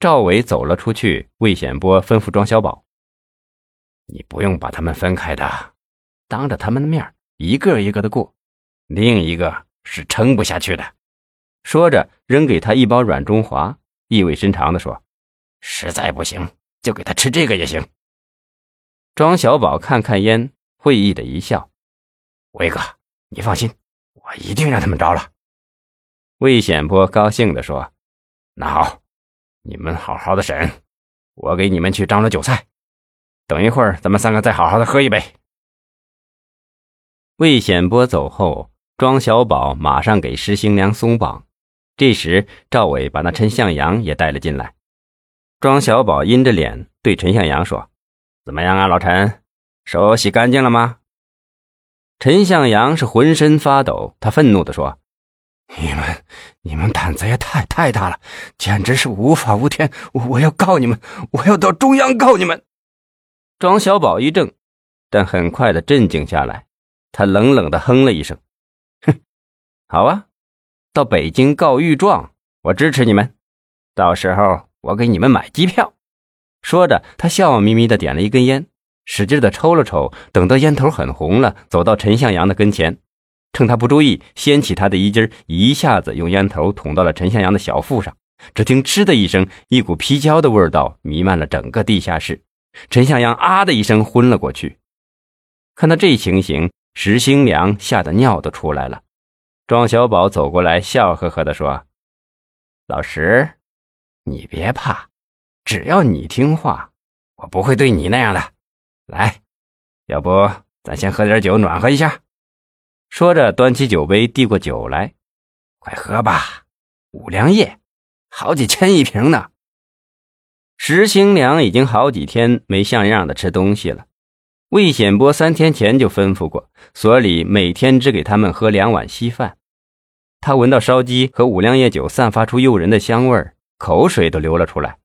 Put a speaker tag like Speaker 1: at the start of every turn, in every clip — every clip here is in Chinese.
Speaker 1: 赵伟走了出去，魏显波吩咐庄小宝：“你不用把他们分开的，当着他们的面一个一个的过，另一个是撑不下去的。”说着，扔给他一包软中华，意味深长的说：“实在不行，就给他吃这个也行。”庄小宝看看烟，会意的一笑：“魏哥，你放心，我一定让他们着了。”魏显波高兴的说：“那好。”你们好好的审，我给你们去张罗酒菜。等一会儿，咱们三个再好好的喝一杯。魏显波走后，庄小宝马上给石新良松绑。这时，赵伟把那陈向阳也带了进来。庄小宝阴着脸对陈向阳说：“怎么样啊，老陈，手洗干净了吗？”陈向阳是浑身发抖，他愤怒的说。
Speaker 2: 你们，你们胆子也太太大了，简直是无法无天！我要告你们，我要到中央告你们！
Speaker 1: 庄小宝一怔，但很快的镇静下来，他冷冷的哼了一声：“哼，好啊，到北京告御状，我支持你们，到时候我给你们买机票。”说着，他笑眯眯的点了一根烟，使劲的抽了抽，等到烟头很红了，走到陈向阳的跟前。趁他不注意，掀起他的衣襟，一下子用烟头捅到了陈向阳的小腹上。只听“嗤”的一声，一股皮焦的味道弥漫了整个地下室。陈向阳啊的一声昏了过去。看到这情形，石新良吓得尿都出来了。庄小宝走过来，笑呵呵地说：“老石，你别怕，只要你听话，我不会对你那样的。来，要不咱先喝点酒，暖和一下。”说着，端起酒杯，递过酒来，快喝吧，五粮液，好几千一瓶呢。石兴良已经好几天没像样的吃东西了。魏显波三天前就吩咐过，所里每天只给他们喝两碗稀饭。他闻到烧鸡和五粮液酒散发出诱人的香味儿口水都流了出来。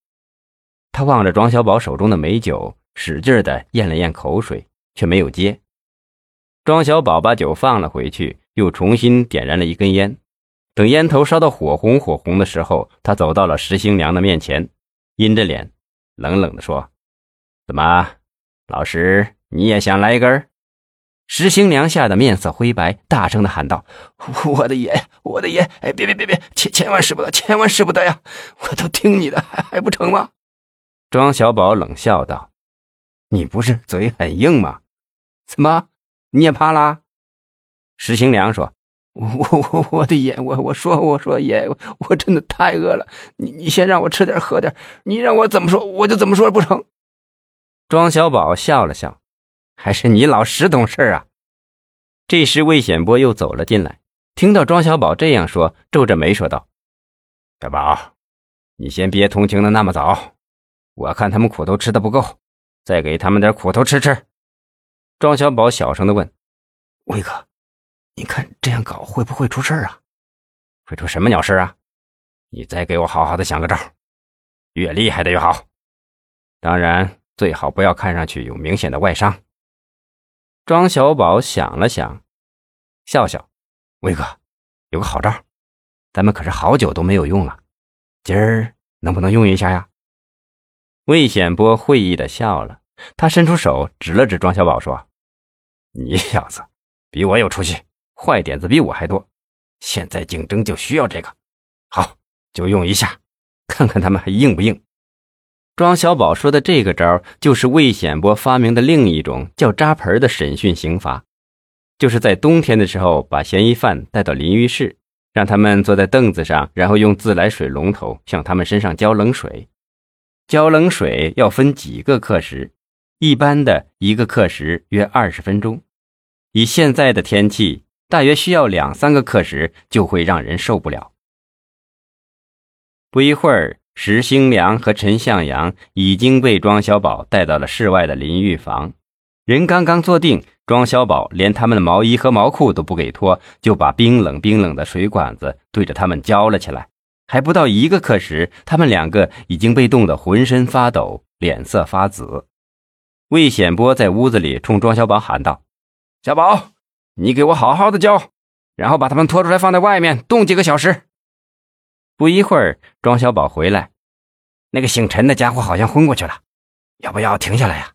Speaker 1: 他望着庄小宝手中的美酒，使劲的咽了咽口水，却没有接。庄小宝把酒放了回去，又重新点燃了一根烟。等烟头烧到火红火红的时候，他走到了石新娘的面前，阴着脸，冷冷地说：“怎么，老石，你也想来一根？”石新娘吓得面色灰白，大声地喊道：“
Speaker 2: 我的爷，我的爷！哎，别别别别，千千万使不得，千万使不得呀！我都听你的，还还不成吗？”
Speaker 1: 庄小宝冷笑道：“你不是嘴很硬吗？怎么？”你也怕啦？石行良说：“
Speaker 2: 我我我的爷，我我说我说爷，我真的太饿了。你你先让我吃点喝点，你让我怎么说我就怎么说，不成？”
Speaker 1: 庄小宝笑了笑：“还是你老石懂事啊。”这时魏显波又走了进来，听到庄小宝这样说，皱着眉说道：“小宝，你先别同情的那么早，我看他们苦头吃的不够，再给他们点苦头吃吃。”庄小宝小声的问：“
Speaker 2: 魏哥，你看这样搞会不会出事啊？
Speaker 1: 会出什么鸟事啊？你再给我好好的想个招，越厉害的越好。当然，最好不要看上去有明显的外伤。”庄小宝想了想，笑笑：“魏哥，有个好招，咱们可是好久都没有用了，今儿能不能用一下呀？”魏显波会意的笑了。他伸出手指了指庄小宝，说：“你小子比我有出息，坏点子比我还多。现在竞争就需要这个，好，就用一下，看看他们还硬不硬。”庄小宝说的这个招，就是魏显波发明的另一种叫扎盆的审讯刑罚，就是在冬天的时候，把嫌疑犯带到淋浴室，让他们坐在凳子上，然后用自来水龙头向他们身上浇冷水，浇冷水要分几个课时。一般的一个课时约二十分钟，以现在的天气，大约需要两三个课时就会让人受不了。不一会儿，石兴良和陈向阳已经被庄小宝带到了室外的淋浴房。人刚刚坐定，庄小宝连他们的毛衣和毛裤都不给脱，就把冰冷冰冷的水管子对着他们浇了起来。还不到一个课时，他们两个已经被冻得浑身发抖，脸色发紫。魏显波在屋子里冲庄小宝喊道：“小宝，你给我好好的教，然后把他们拖出来放在外面冻几个小时。”不一会儿，庄小宝回来，
Speaker 2: 那个姓陈的家伙好像昏过去了，要不要停下来呀？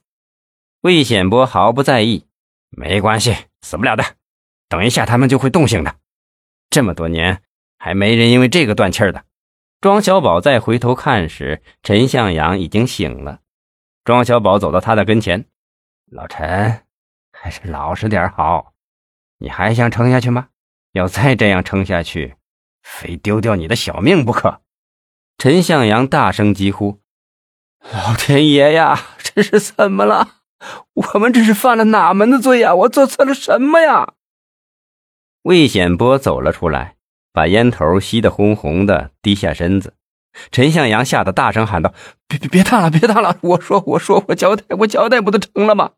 Speaker 1: 魏显波毫不在意，
Speaker 2: 没关系，死不了的。等一下他们就会动醒的。这么多年还没人因为这个断气儿的。
Speaker 1: 庄小宝再回头看时，陈向阳已经醒了。庄小宝走到他的跟前：“
Speaker 2: 老陈，还是老实点好。你还想撑下去吗？要再这样撑下去，非丢掉你的小命不可。”
Speaker 1: 陈向阳大声疾呼：“
Speaker 2: 老天爷呀，这是怎么了？我们这是犯了哪门子罪呀？我做错了什么呀？”
Speaker 1: 魏显波走了出来，把烟头吸得红红的，低下身子。
Speaker 2: 陈向阳吓得大声喊道：“别别别烫了，别烫了！我说我说我交代我交代不就成了吗？”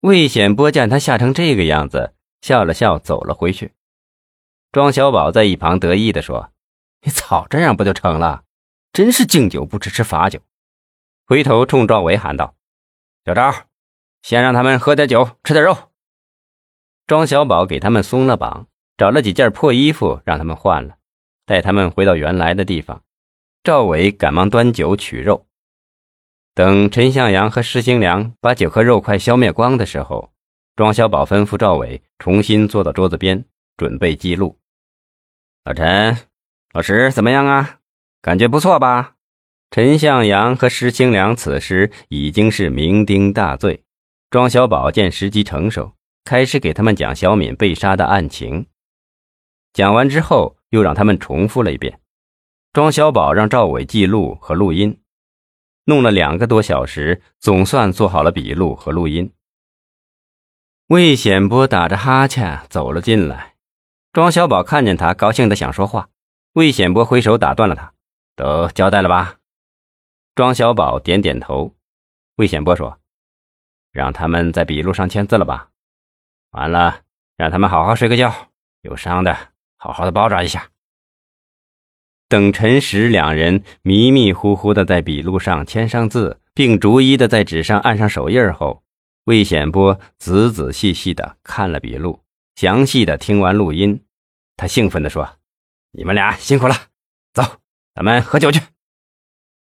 Speaker 1: 魏显波见他吓成这个样子，笑了笑，走了回去。庄小宝在一旁得意地说。
Speaker 2: 你早这样不就成了？真是敬酒不吃吃罚酒。
Speaker 1: 回头冲赵伟喊道：“小赵，先让他们喝点酒，吃点肉。”庄小宝给他们松了绑，找了几件破衣服让他们换了，带他们回到原来的地方。赵伟赶忙端酒取肉。等陈向阳和施兴良把酒和肉块消灭光的时候，庄小宝吩咐赵伟重新坐到桌子边，准备记录。老陈。老石怎么样啊？感觉不错吧？陈向阳和石清良此时已经是酩酊大醉。庄小宝见时机成熟，开始给他们讲小敏被杀的案情。讲完之后，又让他们重复了一遍。庄小宝让赵伟记录和录音，弄了两个多小时，总算做好了笔录和录音。魏显波打着哈欠走了进来，庄小宝看见他，高兴的想说话。魏显波挥手打断了他：“都交代了吧？”庄小宝点点头。魏显波说：“让他们在笔录上签字了吧？完了，让他们好好睡个觉，有伤的好好的包扎一下。”等陈实两人迷迷糊糊的在笔录上签上字，并逐一的在纸上按上手印后，魏显波仔仔细细的看了笔录，详细的听完录音，他兴奋地说。你们俩辛苦了，走，咱们喝酒去。